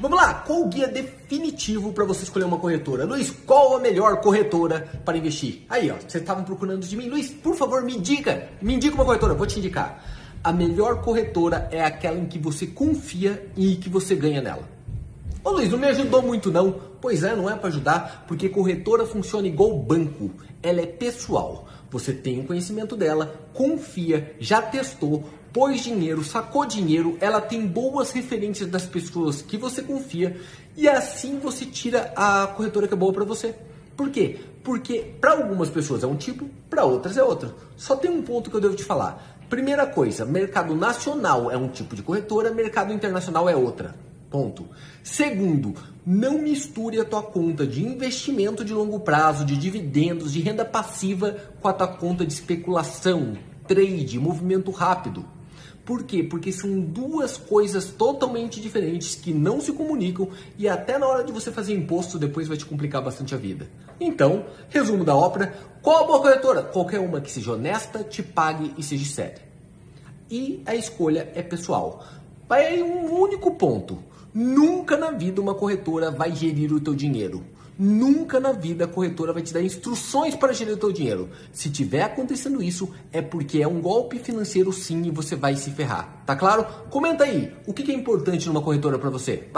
Vamos lá, qual o guia definitivo para você escolher uma corretora? Luiz, qual a melhor corretora para investir? Aí, ó, vocês estavam procurando de mim. Luiz, por favor, me diga, me indica uma corretora, vou te indicar. A melhor corretora é aquela em que você confia e que você ganha nela. Ô Luiz, não me ajudou muito não. Pois é, não é para ajudar, porque corretora funciona igual banco. Ela é pessoal. Você tem o conhecimento dela, confia, já testou, pôs dinheiro, sacou dinheiro, ela tem boas referências das pessoas que você confia e assim você tira a corretora que é boa para você. Por quê? Porque para algumas pessoas é um tipo, para outras é outro. Só tem um ponto que eu devo te falar. Primeira coisa, mercado nacional é um tipo de corretora, mercado internacional é outra. Ponto. Segundo, não misture a tua conta de investimento de longo prazo, de dividendos, de renda passiva com a tua conta de especulação, trade, movimento rápido. Por quê? Porque são duas coisas totalmente diferentes que não se comunicam e até na hora de você fazer imposto depois vai te complicar bastante a vida. Então, resumo da ópera: qual a boa corretora? Qualquer uma que seja honesta, te pague e seja séria. E a escolha é pessoal. Vai aí um único ponto. Nunca na vida uma corretora vai gerir o teu dinheiro. Nunca na vida a corretora vai te dar instruções para gerir o teu dinheiro. Se tiver acontecendo isso, é porque é um golpe financeiro sim e você vai se ferrar. Tá claro? Comenta aí, o que é importante numa corretora para você?